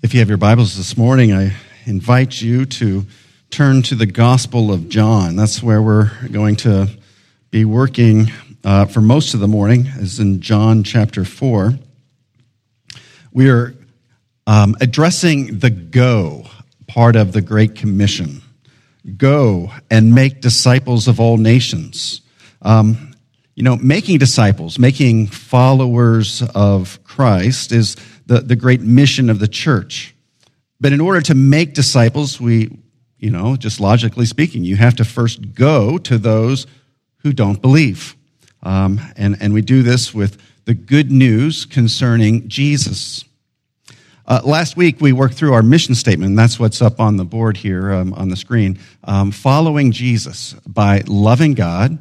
If you have your Bibles this morning, I invite you to turn to the Gospel of John. That's where we're going to be working uh, for most of the morning, as in John chapter 4. We are um, addressing the go part of the Great Commission. Go and make disciples of all nations. Um, you know, making disciples, making followers of Christ is the, the great mission of the church. But in order to make disciples, we, you know, just logically speaking, you have to first go to those who don't believe. Um, and, and we do this with the good news concerning Jesus. Uh, last week, we worked through our mission statement. and that's what's up on the board here um, on the screen. Um, following Jesus by loving God,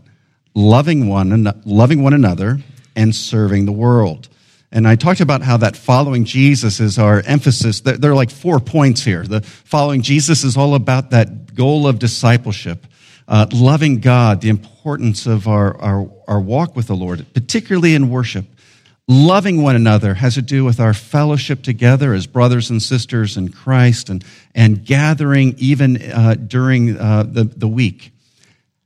loving one, loving one another, and serving the world. And I talked about how that following Jesus is our emphasis. There are like four points here. The following Jesus is all about that goal of discipleship, uh, loving God, the importance of our, our, our walk with the Lord, particularly in worship. Loving one another has to do with our fellowship together as brothers and sisters in Christ and, and gathering even uh, during uh, the, the week.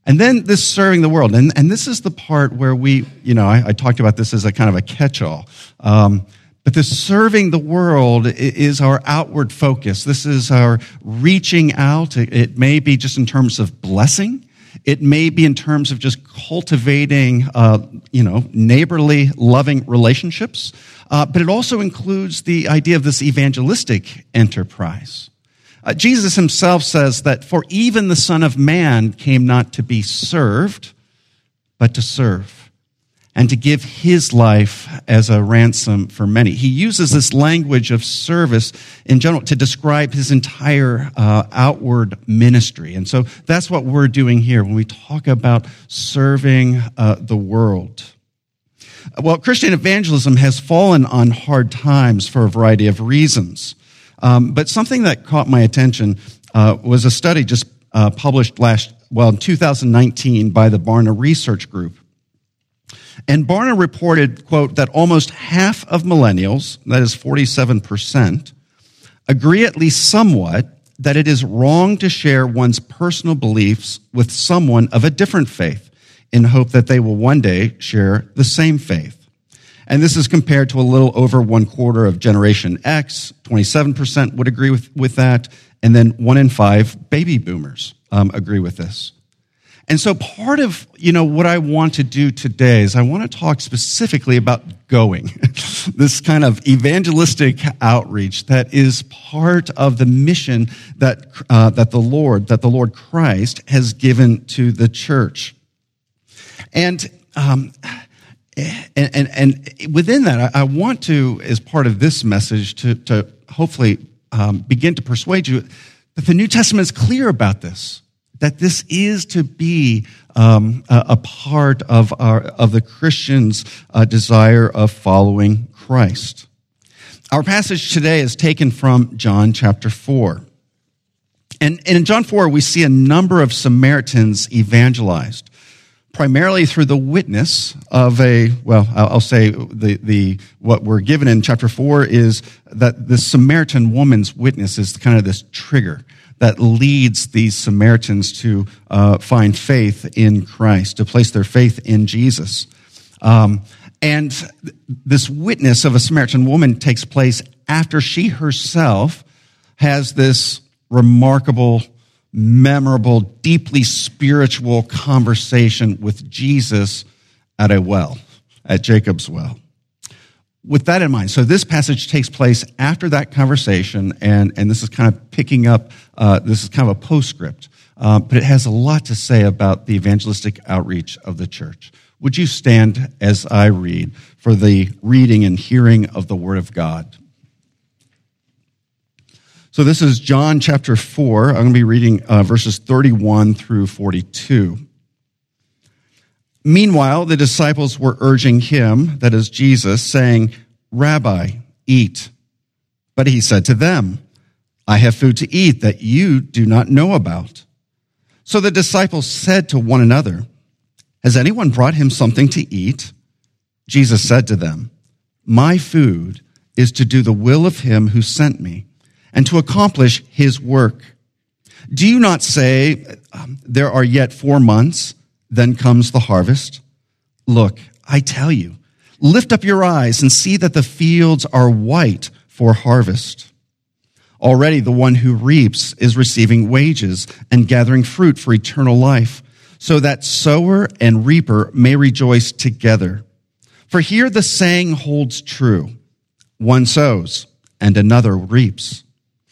And then this serving the world. And, and this is the part where we, you know, I, I talked about this as a kind of a catch all. Um, but the serving the world is our outward focus. This is our reaching out. It may be just in terms of blessing. It may be in terms of just cultivating, uh, you know, neighborly, loving relationships. Uh, but it also includes the idea of this evangelistic enterprise. Uh, Jesus himself says that for even the Son of Man came not to be served, but to serve and to give his life as a ransom for many. He uses this language of service in general to describe his entire uh, outward ministry. And so that's what we're doing here when we talk about serving uh, the world. Well, Christian evangelism has fallen on hard times for a variety of reasons. Um, but something that caught my attention uh, was a study just uh, published last, well, in 2019 by the Barna Research Group. And Barna reported, quote, that almost half of millennials, that is 47%, agree at least somewhat that it is wrong to share one's personal beliefs with someone of a different faith in hope that they will one day share the same faith. And this is compared to a little over one quarter of Generation X. 27% would agree with, with that. And then one in five baby boomers um, agree with this. And so part of, you know, what I want to do today is I want to talk specifically about going. this kind of evangelistic outreach that is part of the mission that, uh, that the Lord, that the Lord Christ has given to the church. And, um, and, and, and within that, I, I, want to, as part of this message, to, to hopefully um, begin to persuade you that the New Testament is clear about this, that this is to be um, a, a, part of, our, of the Christian's uh, desire of following Christ. Our passage today is taken from John chapter 4. And, and in John 4, we see a number of Samaritans evangelized primarily through the witness of a well i'll say the, the what we're given in chapter 4 is that the samaritan woman's witness is kind of this trigger that leads these samaritans to uh, find faith in christ to place their faith in jesus. Um, and this witness of a samaritan woman takes place after she herself has this remarkable memorable, deeply spiritual conversation with Jesus at a well, at Jacob's well. With that in mind, so this passage takes place after that conversation, and, and this is kind of picking up, uh, this is kind of a postscript, uh, but it has a lot to say about the evangelistic outreach of the church. Would you stand as I read for the reading and hearing of the Word of God? So this is John chapter 4. I'm going to be reading uh, verses 31 through 42. Meanwhile, the disciples were urging him, that is Jesus, saying, Rabbi, eat. But he said to them, I have food to eat that you do not know about. So the disciples said to one another, Has anyone brought him something to eat? Jesus said to them, My food is to do the will of him who sent me and to accomplish his work. Do you not say, um, there are yet four months, then comes the harvest? Look, I tell you, lift up your eyes and see that the fields are white for harvest. Already the one who reaps is receiving wages and gathering fruit for eternal life, so that sower and reaper may rejoice together. For here the saying holds true. One sows and another reaps.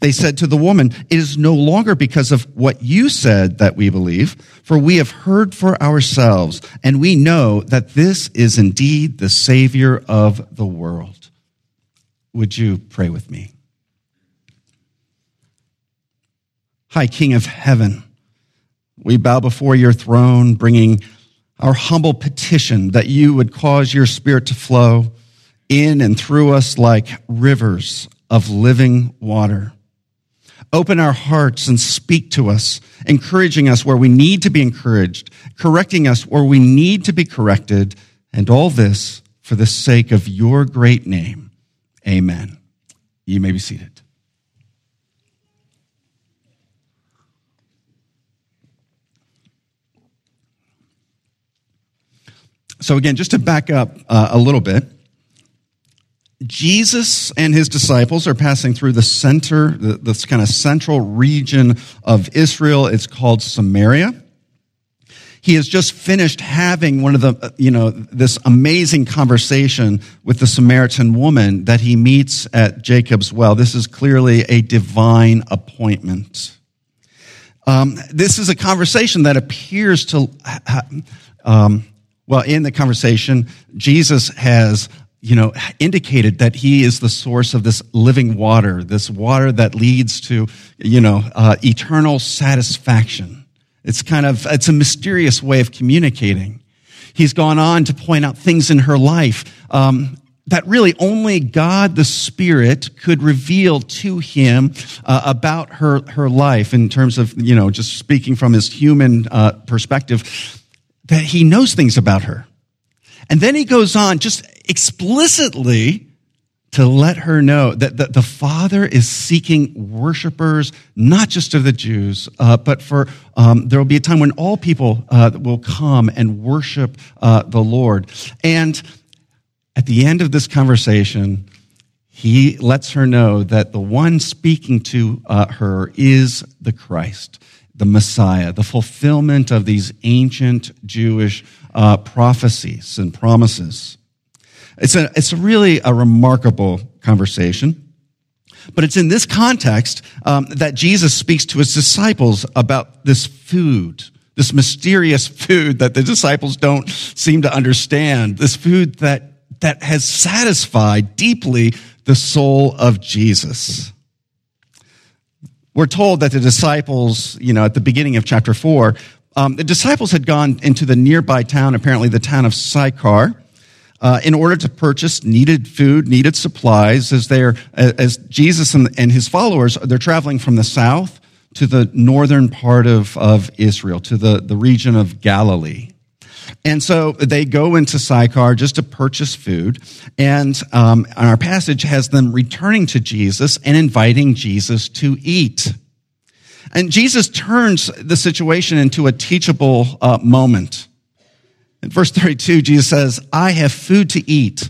They said to the woman, It is no longer because of what you said that we believe, for we have heard for ourselves, and we know that this is indeed the Savior of the world. Would you pray with me? High King of heaven, we bow before your throne, bringing our humble petition that you would cause your spirit to flow in and through us like rivers of living water. Open our hearts and speak to us, encouraging us where we need to be encouraged, correcting us where we need to be corrected, and all this for the sake of your great name. Amen. You may be seated. So, again, just to back up uh, a little bit, Jesus and his disciples are passing through the center, this kind of central region of Israel. It's called Samaria. He has just finished having one of the, you know, this amazing conversation with the Samaritan woman that he meets at Jacob's well. This is clearly a divine appointment. Um, this is a conversation that appears to, um, well, in the conversation, Jesus has you know, indicated that he is the source of this living water, this water that leads to, you know, uh, eternal satisfaction. It's kind of, it's a mysterious way of communicating. He's gone on to point out things in her life um, that really only God the Spirit could reveal to him uh, about her her life in terms of you know just speaking from his human uh, perspective that he knows things about her. And then he goes on just explicitly to let her know that the, the Father is seeking worshipers, not just of the Jews, uh, but for um, there will be a time when all people uh, will come and worship uh, the Lord. And at the end of this conversation, he lets her know that the one speaking to uh, her is the Christ, the Messiah, the fulfillment of these ancient Jewish uh, prophecies and promises. It's a, it's really a remarkable conversation. But it's in this context um, that Jesus speaks to his disciples about this food, this mysterious food that the disciples don't seem to understand, this food that, that has satisfied deeply the soul of Jesus. We're told that the disciples, you know, at the beginning of chapter four, um, the disciples had gone into the nearby town, apparently the town of Sychar, uh, in order to purchase needed food, needed supplies, as they're as Jesus and, and his followers they're traveling from the south to the northern part of, of Israel, to the, the region of Galilee. And so they go into Sychar just to purchase food. And um, our passage has them returning to Jesus and inviting Jesus to eat. And Jesus turns the situation into a teachable uh, moment. In verse 32, Jesus says, I have food to eat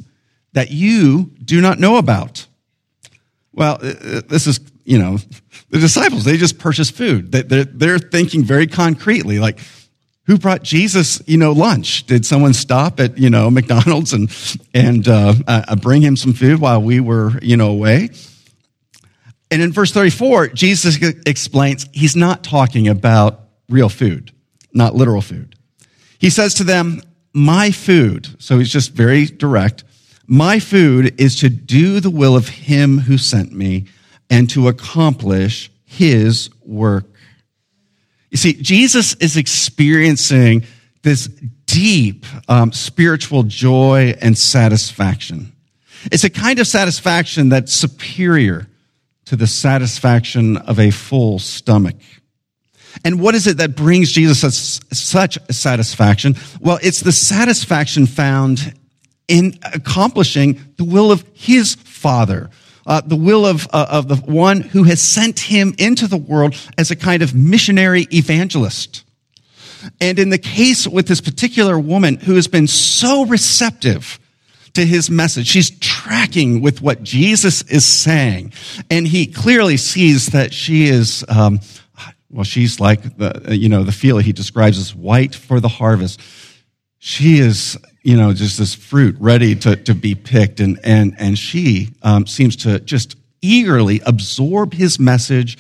that you do not know about. Well, uh, uh, this is, you know, the disciples, they just purchased food. They're, they're thinking very concretely, like, who brought Jesus, you know, lunch? Did someone stop at, you know, McDonald's and, and uh, uh, bring him some food while we were, you know, away? And in verse 34, Jesus explains he's not talking about real food, not literal food. He says to them, My food, so he's just very direct, my food is to do the will of him who sent me and to accomplish his work. You see, Jesus is experiencing this deep um, spiritual joy and satisfaction. It's a kind of satisfaction that's superior to the satisfaction of a full stomach. And what is it that brings Jesus such satisfaction? Well, it's the satisfaction found in accomplishing the will of his Father, uh, the will of, uh, of the one who has sent him into the world as a kind of missionary evangelist. And in the case with this particular woman who has been so receptive to his message, she's tracking with what Jesus is saying. And he clearly sees that she is, um, well, she's like the, you know, the field he describes as white for the harvest. She is, you know, just this fruit ready to, to be picked. And, and, and she um, seems to just eagerly absorb his message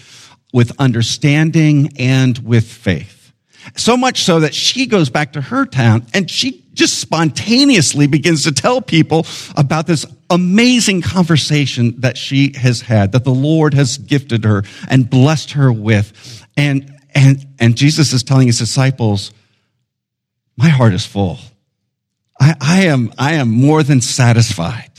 with understanding and with faith. So much so that she goes back to her town and she just spontaneously begins to tell people about this amazing conversation that she has had, that the Lord has gifted her and blessed her with. And, and, and Jesus is telling his disciples, my heart is full. I, I am, I am more than satisfied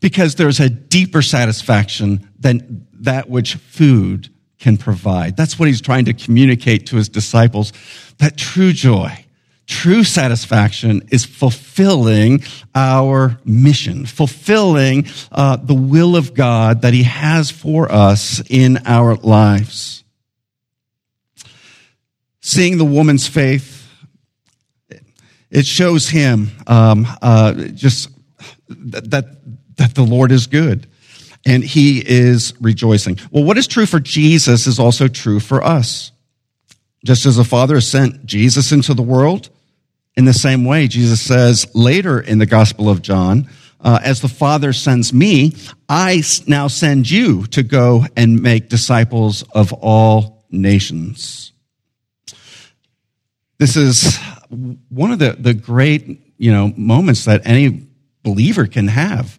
because there's a deeper satisfaction than that which food can provide. That's what he's trying to communicate to his disciples. That true joy, true satisfaction is fulfilling our mission, fulfilling uh, the will of God that he has for us in our lives. Seeing the woman's faith, it shows him um, uh, just that, that, the Lord is good and he is rejoicing. Well, what is true for Jesus is also true for us. Just as the Father sent Jesus into the world, in the same way, Jesus says later in the Gospel of John, uh, as the Father sends me, I now send you to go and make disciples of all nations. This is one of the, the great, you know, moments that any believer can have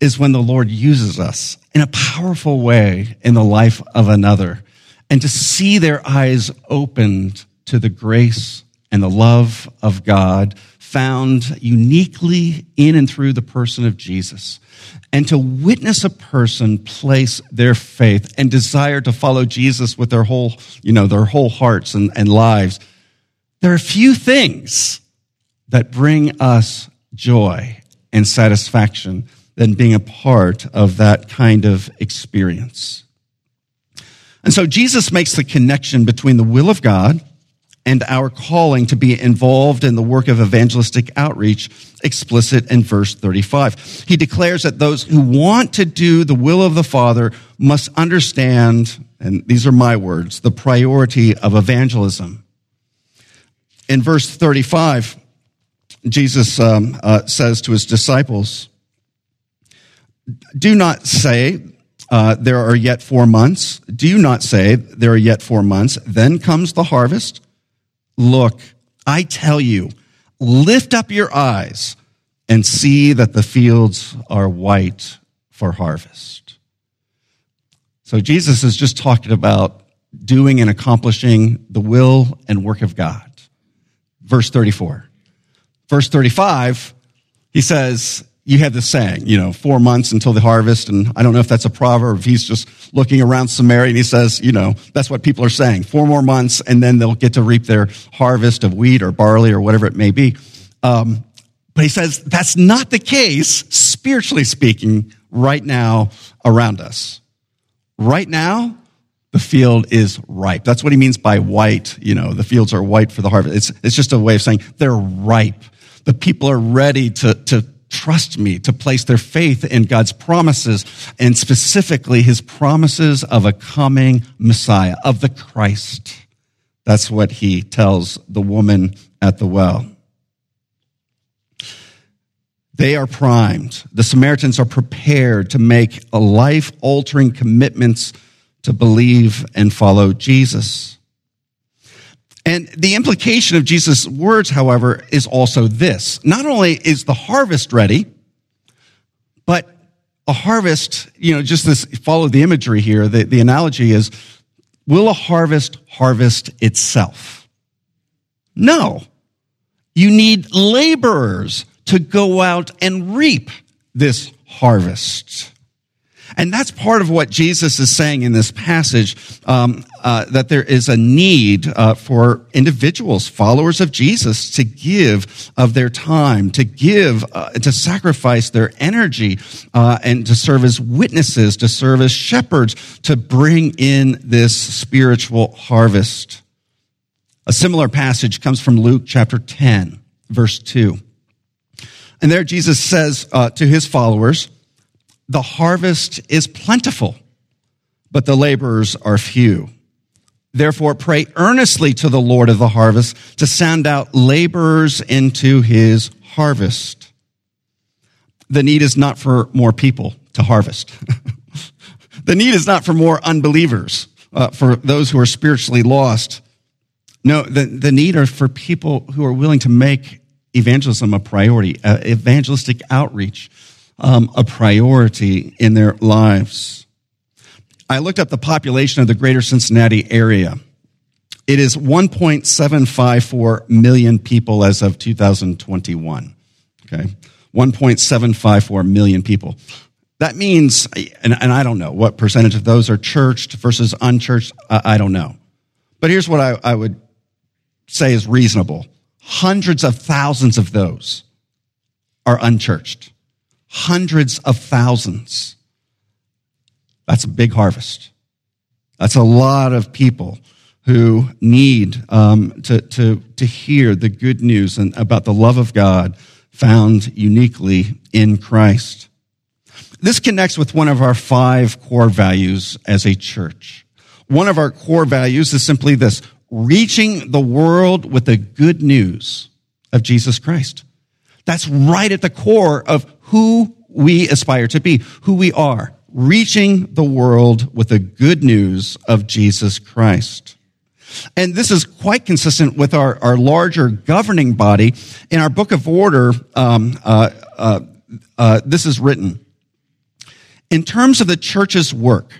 is when the Lord uses us in a powerful way in the life of another and to see their eyes opened to the grace and the love of God found uniquely in and through the person of Jesus. And to witness a person place their faith and desire to follow Jesus with their whole, you know, their whole hearts and, and lives. There are few things that bring us joy and satisfaction than being a part of that kind of experience. And so Jesus makes the connection between the will of God and our calling to be involved in the work of evangelistic outreach explicit in verse 35. He declares that those who want to do the will of the Father must understand, and these are my words, the priority of evangelism. In verse 35, Jesus um, uh, says to his disciples, do not say, uh, there are yet four months. Do you not say, there are yet four months? Then comes the harvest. Look, I tell you, lift up your eyes and see that the fields are white for harvest. So Jesus is just talking about doing and accomplishing the will and work of God. Verse 34. Verse 35, he says, you have this saying, you know, four months until the harvest. And I don't know if that's a proverb. He's just looking around Samaria and he says, you know, that's what people are saying. Four more months and then they'll get to reap their harvest of wheat or barley or whatever it may be. Um, but he says that's not the case, spiritually speaking, right now around us. Right now, the field is ripe. That's what he means by white. You know, the fields are white for the harvest. It's, it's just a way of saying they're ripe. The people are ready to, to trust me, to place their faith in God's promises, and specifically his promises of a coming Messiah, of the Christ. That's what he tells the woman at the well. They are primed. The Samaritans are prepared to make a life altering commitments to believe and follow Jesus. And the implication of Jesus' words, however, is also this. Not only is the harvest ready, but a harvest, you know, just this, follow the imagery here. The, the analogy is Will a harvest harvest itself? No. You need laborers to go out and reap this harvest. And that's part of what Jesus is saying in this passage, um, uh, that there is a need uh, for individuals, followers of Jesus, to give of their time, to give, uh, to sacrifice their energy, uh, and to serve as witnesses, to serve as shepherds, to bring in this spiritual harvest. A similar passage comes from Luke chapter 10, verse 2. And there Jesus says uh, to his followers, the harvest is plentiful, but the laborers are few. Therefore, pray earnestly to the Lord of the harvest to send out laborers into his harvest. The need is not for more people to harvest. the need is not for more unbelievers, uh, for those who are spiritually lost. No, the, the need are for people who are willing to make evangelism a priority, uh, evangelistic outreach um, a priority in their lives. I looked up the population of the greater Cincinnati area. It is 1.754 million people as of 2021. Okay. 1.754 million people. That means, and, and, I don't know what percentage of those are churched versus unchurched. I, I don't know. But here's what I, I would say is reasonable. Hundreds of thousands of those are unchurched hundreds of thousands. That's a big harvest. That's a lot of people who need um, to, to, to hear the good news and about the love of God found uniquely in Christ. This connects with one of our five core values as a church. One of our core values is simply this reaching the world with the good news of Jesus Christ. That's right at the core of who we aspire to be, who we are, reaching the world with the good news of Jesus Christ. And this is quite consistent with our, our larger governing body. In our book of order, um, uh, uh, uh, this is written. In terms of the church's work,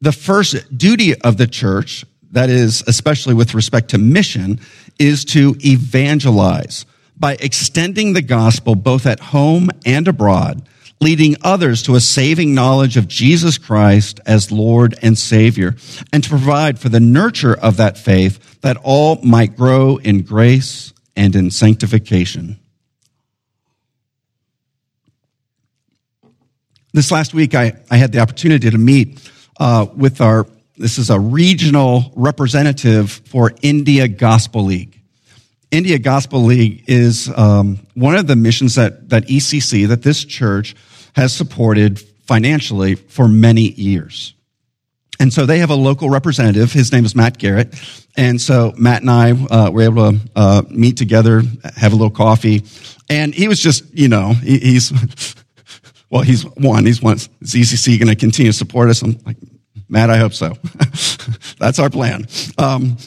the first duty of the church, that is, especially with respect to mission, is to evangelize by extending the gospel both at home and abroad, leading others to a saving knowledge of Jesus Christ as Lord and Savior, and to provide for the nurture of that faith that all might grow in grace and in sanctification. This last week, I, I had the opportunity to meet uh, with our, this is a regional representative for India Gospel League. India Gospel League is um, one of the missions that, that ECC, that this church has supported financially for many years. And so they have a local representative. His name is Matt Garrett. And so Matt and I uh, were able to uh, meet together, have a little coffee. And he was just, you know, he, he's, well, he's one, he's one, is ECC going to continue to support us? I'm like, Matt, I hope so. That's our plan. Um,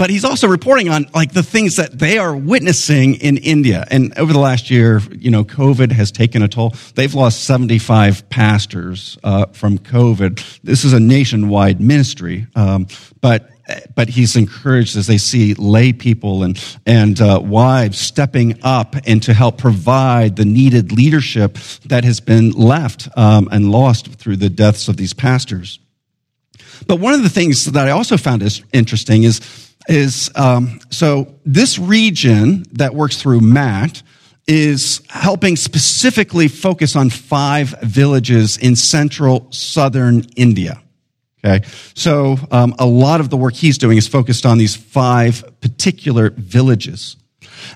but he's also reporting on like the things that they are witnessing in India. And over the last year, you know, COVID has taken a toll. They've lost 75 pastors uh, from COVID. This is a nationwide ministry, um, but but he's encouraged as they see lay people and and uh, wives stepping up and to help provide the needed leadership that has been left um, and lost through the deaths of these pastors. But one of the things that I also found is interesting is is um, so this region that works through Matt is helping specifically focus on five villages in central southern India. Okay, so um, a lot of the work he's doing is focused on these five particular villages.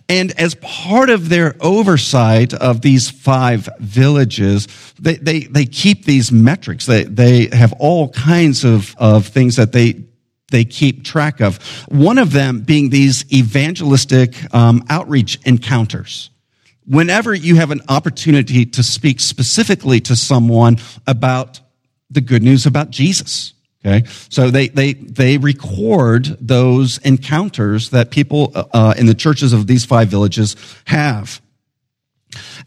And as part of their oversight of these five villages, they, they, they keep these metrics. They, they have all kinds of, of things that they they keep track of. One of them being these evangelistic um, outreach encounters. Whenever you have an opportunity to speak specifically to someone about the good news about Jesus. Okay. So they, they, they record those encounters that people uh, in the churches of these five villages have.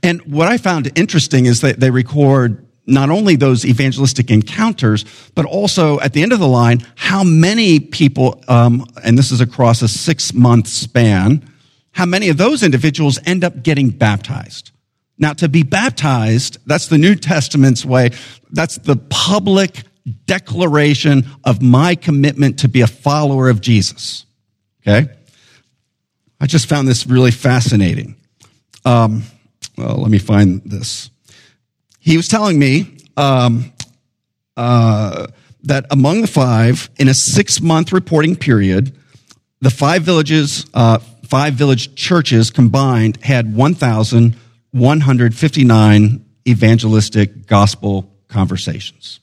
And what I found interesting is that they record not only those evangelistic encounters, but also at the end of the line, how many people, um, and this is across a six month span, how many of those individuals end up getting baptized. Now, to be baptized, that's the New Testament's way. That's the public declaration of my commitment to be a follower of Jesus. Okay? I just found this really fascinating. Um, well, let me find this. He was telling me um, uh, that among the five, in a six month reporting period, the five villages, uh, five village churches combined had 1,159 evangelistic gospel conversations.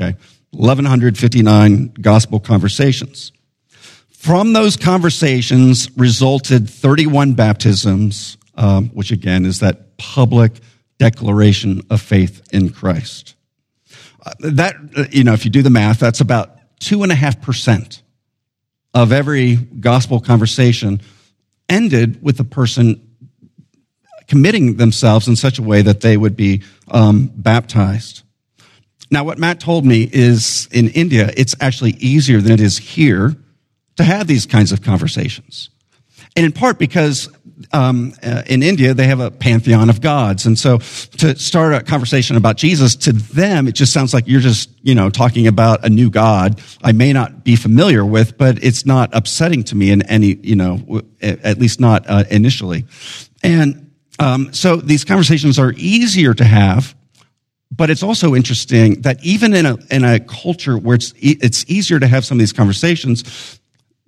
Okay. 1,159 gospel conversations. From those conversations resulted 31 baptisms, um, which again is that public declaration of faith in Christ. Uh, that, uh, you know, if you do the math, that's about two and a half percent of every gospel conversation ended with the person committing themselves in such a way that they would be um, baptized. Now, what Matt told me is in India, it's actually easier than it is here to have these kinds of conversations. And in part because um, uh, in India, they have a pantheon of gods. And so to start a conversation about Jesus, to them, it just sounds like you're just, you know, talking about a new God I may not be familiar with, but it's not upsetting to me in any, you know, at least not uh, initially. And um, so these conversations are easier to have but it's also interesting that even in a, in a culture where it's, it's easier to have some of these conversations,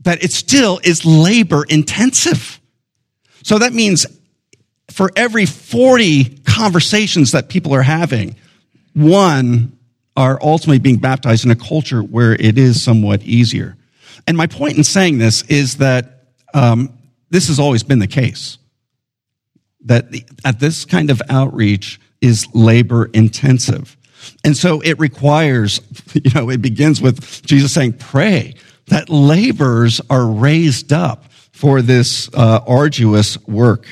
that it still is labor intensive. So that means for every 40 conversations that people are having, one are ultimately being baptized in a culture where it is somewhat easier. And my point in saying this is that um, this has always been the case. That the, at this kind of outreach is labor intensive. And so it requires, you know, it begins with Jesus saying, pray that laborers are raised up for this uh, arduous work.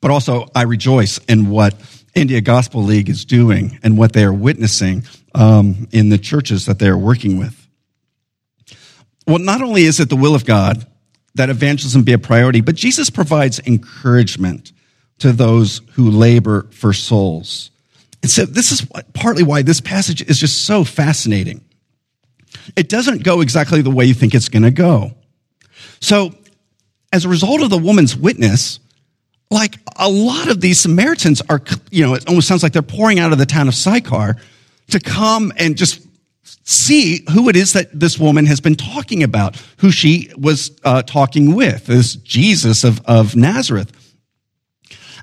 But also, I rejoice in what India Gospel League is doing and what they are witnessing um, in the churches that they are working with. Well, not only is it the will of God that evangelism be a priority, but Jesus provides encouragement to those who labor for souls. And so this is partly why this passage is just so fascinating. It doesn't go exactly the way you think it's going to go. So as a result of the woman's witness, like a lot of these Samaritans are, you know, it almost sounds like they're pouring out of the town of Sychar to come and just see who it is that this woman has been talking about, who she was uh, talking with, this Jesus of, of Nazareth.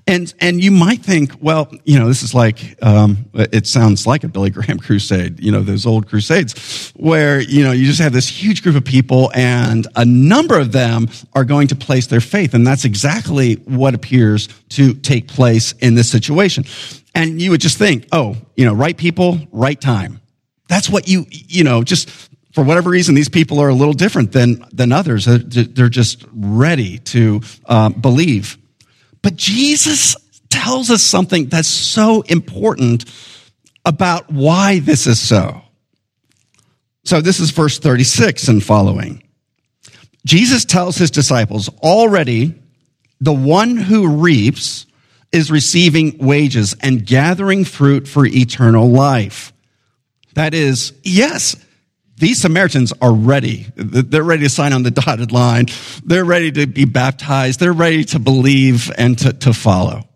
And, and you might think, well, you know, this is like, um, it sounds like a Billy Graham crusade, you know, those old crusades where, you know, you just have this huge group of people and a number of them are going to place their faith. And that's exactly what appears to take place in this situation. And you would just think, oh, you know, right people, right time. That's what you, you know, just for whatever reason, these people are a little different than, than others. They're just ready to uh, believe. But Jesus tells us something that's so important about why this is so. So this is verse 36 and following. Jesus tells his disciples, already the one who reaps is receiving wages and gathering fruit for eternal life. That is, yes, these Samaritans are ready. They're ready to sign on the dotted line. They're ready to be baptized. They're ready to believe and to, to follow.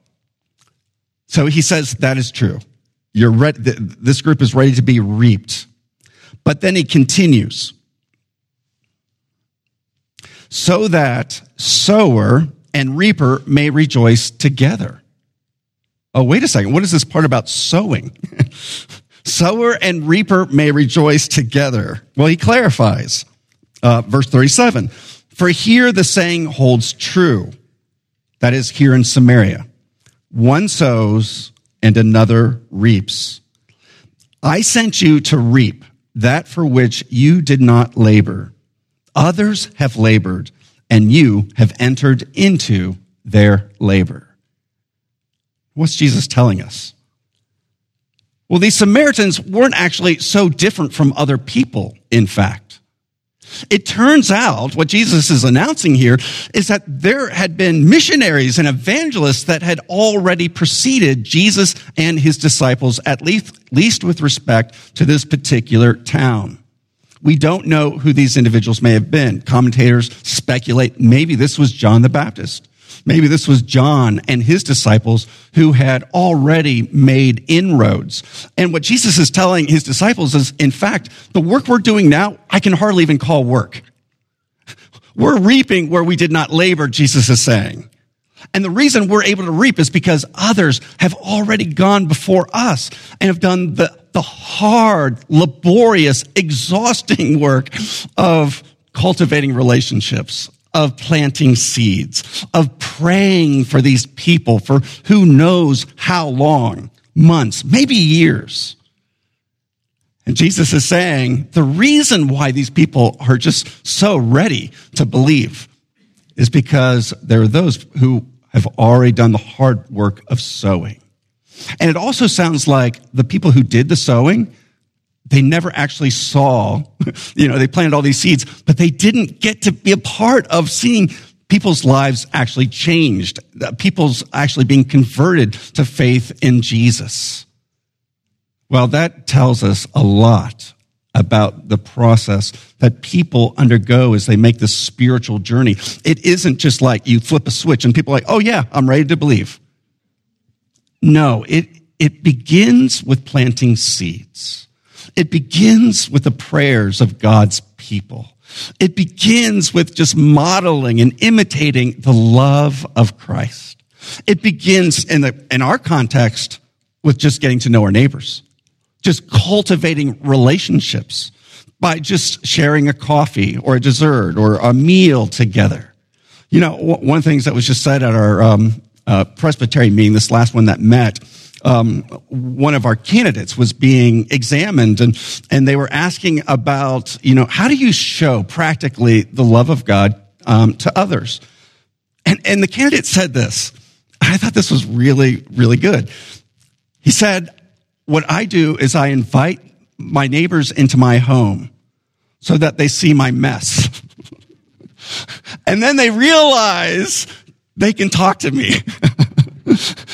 So he says that is true. You're ready. This group is ready to be reaped. But then he continues. So that sower and reaper may rejoice together. Oh, wait a second. What is this part about sowing? Sower and reaper may rejoice together. Well, he clarifies. Uh, verse 37 For here the saying holds true. That is here in Samaria. One sows and another reaps. I sent you to reap that for which you did not labor. Others have labored, and you have entered into their labor. What's Jesus telling us? Well, these Samaritans weren't actually so different from other people, in fact. It turns out what Jesus is announcing here is that there had been missionaries and evangelists that had already preceded Jesus and his disciples, at least, least with respect to this particular town. We don't know who these individuals may have been. Commentators speculate maybe this was John the Baptist. Maybe this was John and his disciples who had already made inroads. And what Jesus is telling his disciples is, in fact, the work we're doing now, I can hardly even call work. We're reaping where we did not labor, Jesus is saying. And the reason we're able to reap is because others have already gone before us and have done the, the hard, laborious, exhausting work of cultivating relationships, of planting seeds, of praying for these people for who knows how long, months, maybe years. And Jesus is saying the reason why these people are just so ready to believe is because there are those who have already done the hard work of sowing. And it also sounds like the people who did the sowing they never actually saw, you know, they planted all these seeds, but they didn't get to be a part of seeing people's lives actually changed, uh, people's actually being converted to faith in Jesus. Well, that tells us a lot about the process that people undergo as they make this spiritual journey. It isn't just like you flip a switch and people are like, oh yeah, I'm ready to believe. No, it, it begins with planting seeds. It begins with the prayers of God's people. It begins with just modeling and imitating the love of Christ. It begins in the, in our context with just getting to know our neighbors, just cultivating relationships by just sharing a coffee or a dessert or a meal together. You know, one of the things that was just said at our um, uh, Presbyterian meeting, this last one that met, um, one of our candidates was being examined and, and they were asking about, you know, how do you show practically the love of God um, to others? And, and the candidate said this. I thought this was really, really good. He said, what I do is I invite my neighbors into my home so that they see my mess. and then they realize they can talk to me.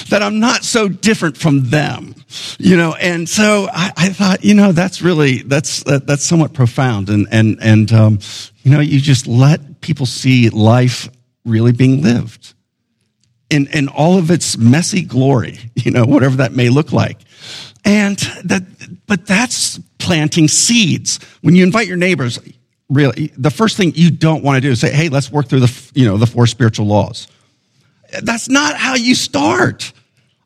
that I'm not so different from them, you know. And so I, I thought, you know, that's really that's that, that's somewhat profound, and and and um, you know, you just let people see life really being lived in in all of its messy glory, you know, whatever that may look like, and that. But that's planting seeds. When you invite your neighbors, really, the first thing you don't want to do is say, "Hey, let's work through the you know the four spiritual laws." That's not how you start.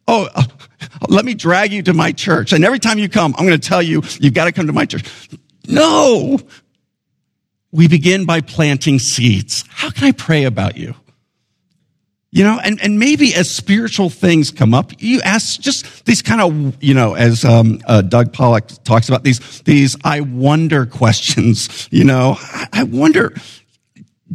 Oh, let me drag you to my church. And every time you come, I'm going to tell you, you've got to come to my church. No. We begin by planting seeds. How can I pray about you? You know, and, and maybe as spiritual things come up, you ask just these kind of, you know, as um, uh, Doug Pollock talks about these, these I wonder questions. You know, I, I wonder,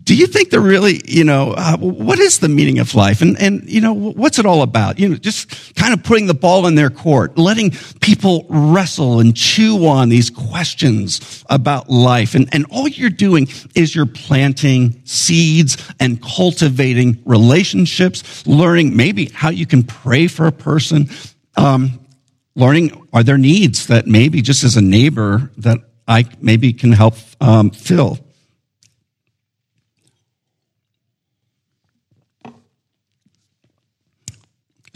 do you think they're really, you know, uh, what is the meaning of life? And, and, you know, what's it all about? You know, just kind of putting the ball in their court, letting people wrestle and chew on these questions about life. And, and all you're doing is you're planting seeds and cultivating relationships, learning maybe how you can pray for a person, um, learning are there needs that maybe just as a neighbor that I maybe can help um, fill.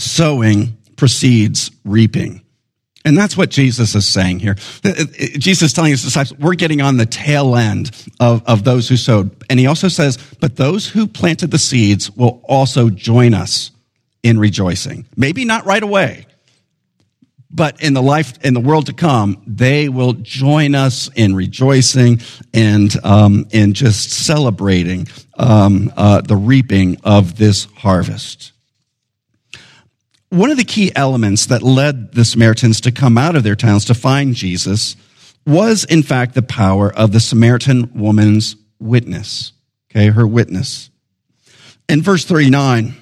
Sowing precedes reaping. And that's what Jesus is saying here. Jesus is telling his disciples, we're getting on the tail end of, of those who sowed. And he also says, but those who planted the seeds will also join us in rejoicing. Maybe not right away, but in the life, in the world to come, they will join us in rejoicing and, um, in just celebrating, um, uh, the reaping of this harvest one of the key elements that led the Samaritans to come out of their towns to find Jesus was, in fact, the power of the Samaritan woman's witness. Okay, her witness. In verse 39,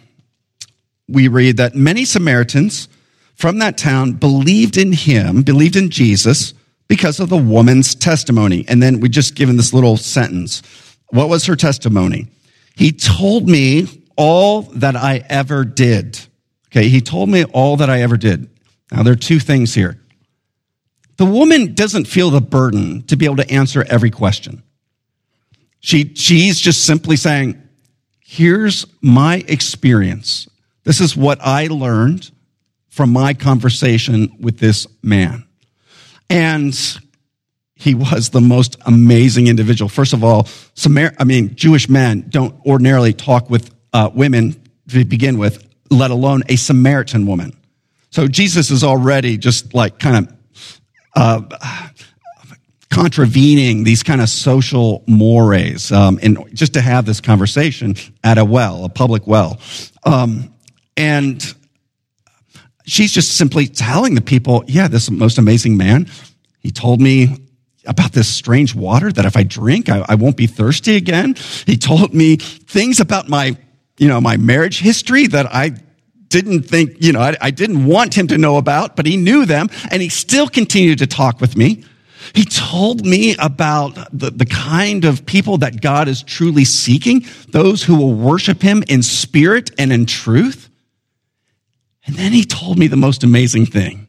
we read that many Samaritans from that town believed in him, believed in Jesus because of the woman's testimony. And then we just given this little sentence. What was her testimony? He told me all that I ever did. Okay. He told me all that I ever did. Now there are two things here. The woman doesn't feel the burden to be able to answer every question. She, she's just simply saying, here's my experience. This is what I learned from my conversation with this man. And he was the most amazing individual. First of all, Samar- I mean, Jewish men don't ordinarily talk with uh, women to begin with, let alone a Samaritan woman. So Jesus is already just like kind of uh, contravening these kind of social mores, um, and just to have this conversation at a well, a public well, um, and she's just simply telling the people, "Yeah, this most amazing man. He told me." About this strange water that if I drink, I, I won't be thirsty again. He told me things about my, you know, my marriage history that I didn't think, you know, I, I, didn't want him to know about, but he knew them and he still continued to talk with me. He told me about the, the kind of people that God is truly seeking, those who will worship him in spirit and in truth. And then he told me the most amazing thing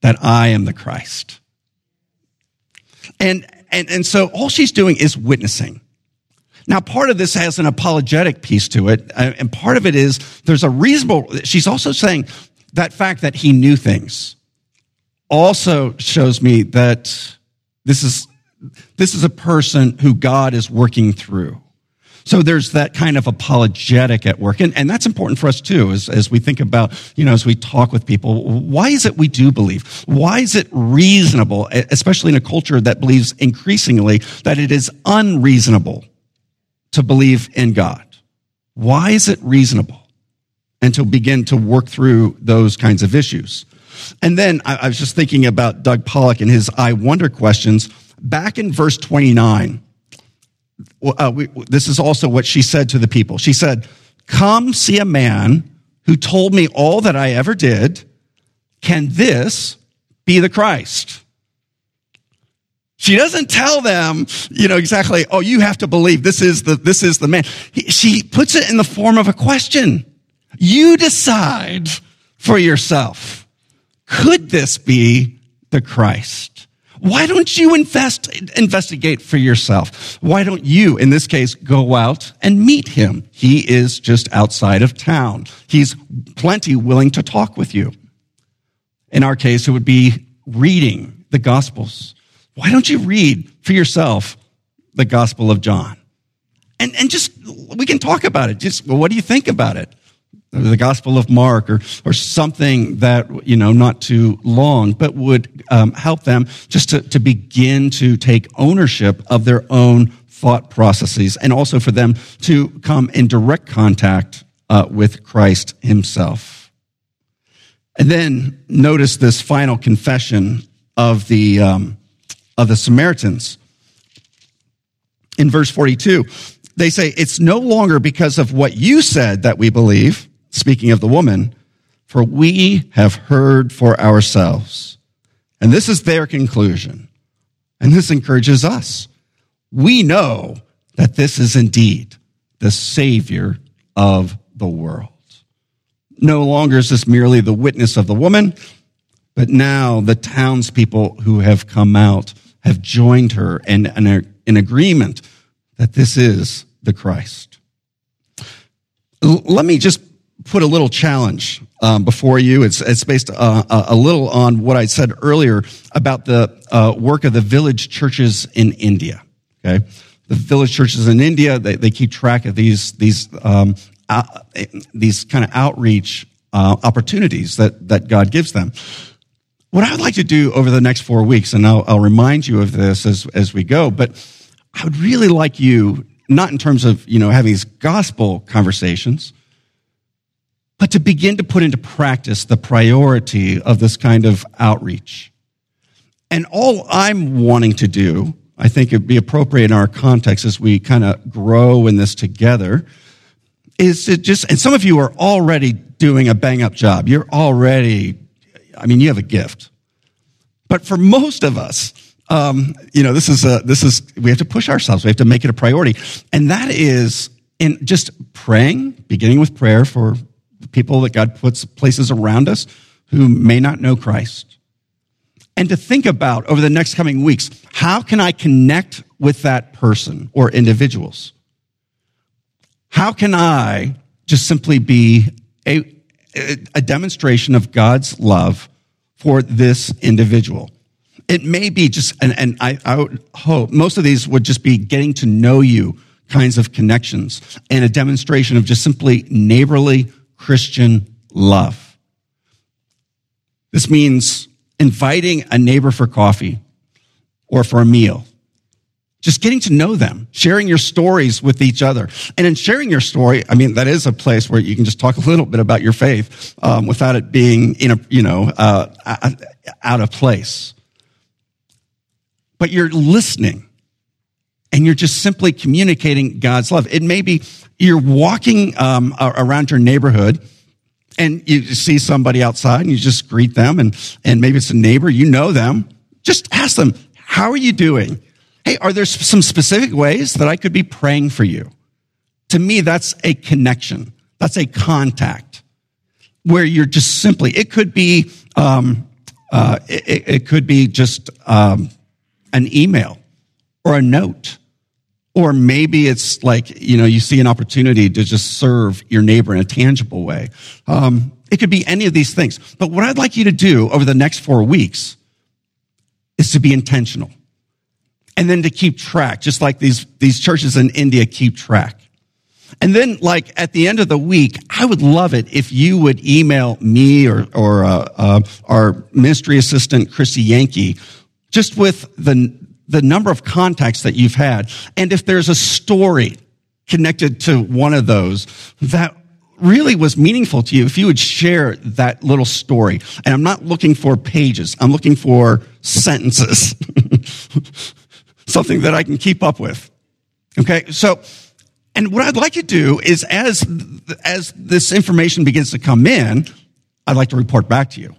that I am the Christ. And, and, and so all she's doing is witnessing. Now, part of this has an apologetic piece to it, uh, and part of it is there's a reasonable, she's also saying that fact that he knew things also shows me that this is, this is a person who God is working through. So there's that kind of apologetic at work. And, and that's important for us too, as, as we think about, you know, as we talk with people, why is it we do believe? Why is it reasonable, especially in a culture that believes increasingly that it is unreasonable to believe in God? Why is it reasonable? And to begin to work through those kinds of issues. And then I, was just thinking about Doug Pollock and his I wonder questions. Back in verse 29, uh, we, this is also what she said to the people. She said, Come see a man who told me all that I ever did. Can this be the Christ? She doesn't tell them, you know, exactly, oh, you have to believe this is the, this is the man. She puts it in the form of a question. You decide for yourself. Could this be the Christ? Why don't you invest, investigate for yourself? Why don't you, in this case, go out and meet him? He is just outside of town. He's plenty willing to talk with you. In our case, it would be reading the Gospels. Why don't you read for yourself the Gospel of John? And, and just, we can talk about it. Just, well, what do you think about it? the Gospel of Mark or, or something that, you know, not too long, but would um, help them just to, to begin to take ownership of their own thought processes and also for them to come in direct contact uh, with Christ himself. And then notice this final confession of the, um, of the Samaritans. In verse 42, they say, It's no longer because of what you said that we believe speaking of the woman, for we have heard for ourselves. And this is their conclusion. And this encourages us. We know that this is indeed the Savior of the world. No longer is this merely the witness of the woman, but now the townspeople who have come out have joined her and in an agreement that this is the Christ. Let me just put a little challenge um, before you. It's, it's based uh, a little on what I said earlier about the uh, work of the village churches in India. Okay, the village churches in India they, they keep track of these these um, uh, these kind of outreach uh, opportunities that that God gives them. What I would like to do over the next four weeks, and I'll, I'll remind you of this as as we go, but I would really like you, not in terms of you know having these gospel conversations but to begin to put into practice the priority of this kind of outreach. And all I'm wanting to do, I think it'd be appropriate in our context as we kind of grow in this together, is to just, and some of you are already doing a bang up job. You're already, I mean, you have a gift. But for most of us, um, you know, this is a, this is, we have to push ourselves. We have to make it a priority. And that is in just praying, beginning with prayer for people that God puts places around us who may not know Christ. And to think about over the next coming weeks, how can I connect with that person or individuals? How can I just simply be a, a demonstration of God's love for this individual? It may be just, and, and I, I would hope most of these would just be getting to know you kinds of connections and a demonstration of just simply neighborly Christian love. This means inviting a neighbor for coffee or for a meal. Just getting to know them, sharing your stories with each other. And in sharing your story, I mean, that is a place where you can just talk a little bit about your faith um, without it being, in a, you know, uh, out of place. But you're listening and you're just simply communicating God's love. It may be you're walking um, around your neighborhood and you see somebody outside and you just greet them and, and maybe it's a neighbor, you know them. Just ask them, how are you doing? Hey, are there some specific ways that I could be praying for you? To me, that's a connection. That's a contact where you're just simply, it could be, um, uh, it, it, could be just um, an email or a note or maybe it's like, you know, you see an opportunity to just serve your neighbor in a tangible way. Um, it could be any of these things. But what I'd like you to do over the next four weeks is to be intentional. And then to keep track, just like these, these churches in India keep track. And then, like at the end of the week, I would love it if you would email me or or uh, uh, our ministry assistant Chrissy Yankee, just with the the number of contacts that you've had. And if there's a story connected to one of those that really was meaningful to you, if you would share that little story. And I'm not looking for pages, I'm looking for sentences, something that I can keep up with. Okay, so, and what I'd like to do is as, as this information begins to come in, I'd like to report back to you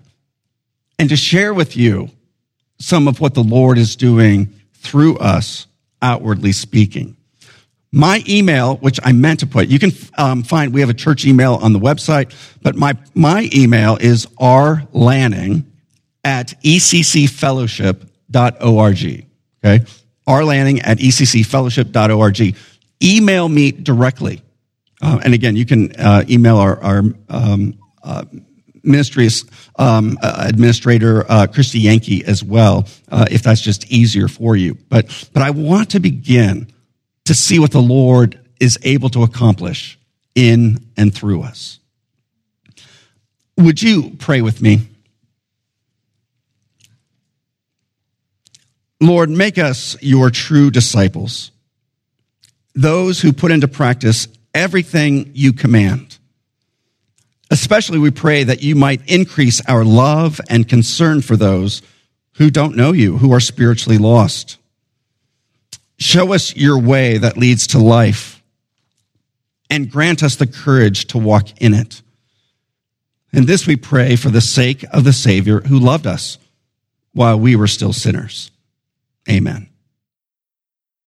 and to share with you some of what the Lord is doing through us, outwardly speaking. My email, which I meant to put, you can um, find, we have a church email on the website, but my, my email is rlanning at eccfellowship.org. Okay? Rlanning at eccfellowship.org. Email me directly. Uh, and again, you can uh, email our, our um, uh, ministry um, uh, administrator uh, Christy Yankee as well, uh, if that's just easier for you. But but I want to begin to see what the Lord is able to accomplish in and through us. Would you pray with me? Lord, make us your true disciples, those who put into practice everything you command. Especially, we pray that you might increase our love and concern for those who don't know you, who are spiritually lost. Show us your way that leads to life and grant us the courage to walk in it. And this we pray for the sake of the Savior who loved us while we were still sinners. Amen.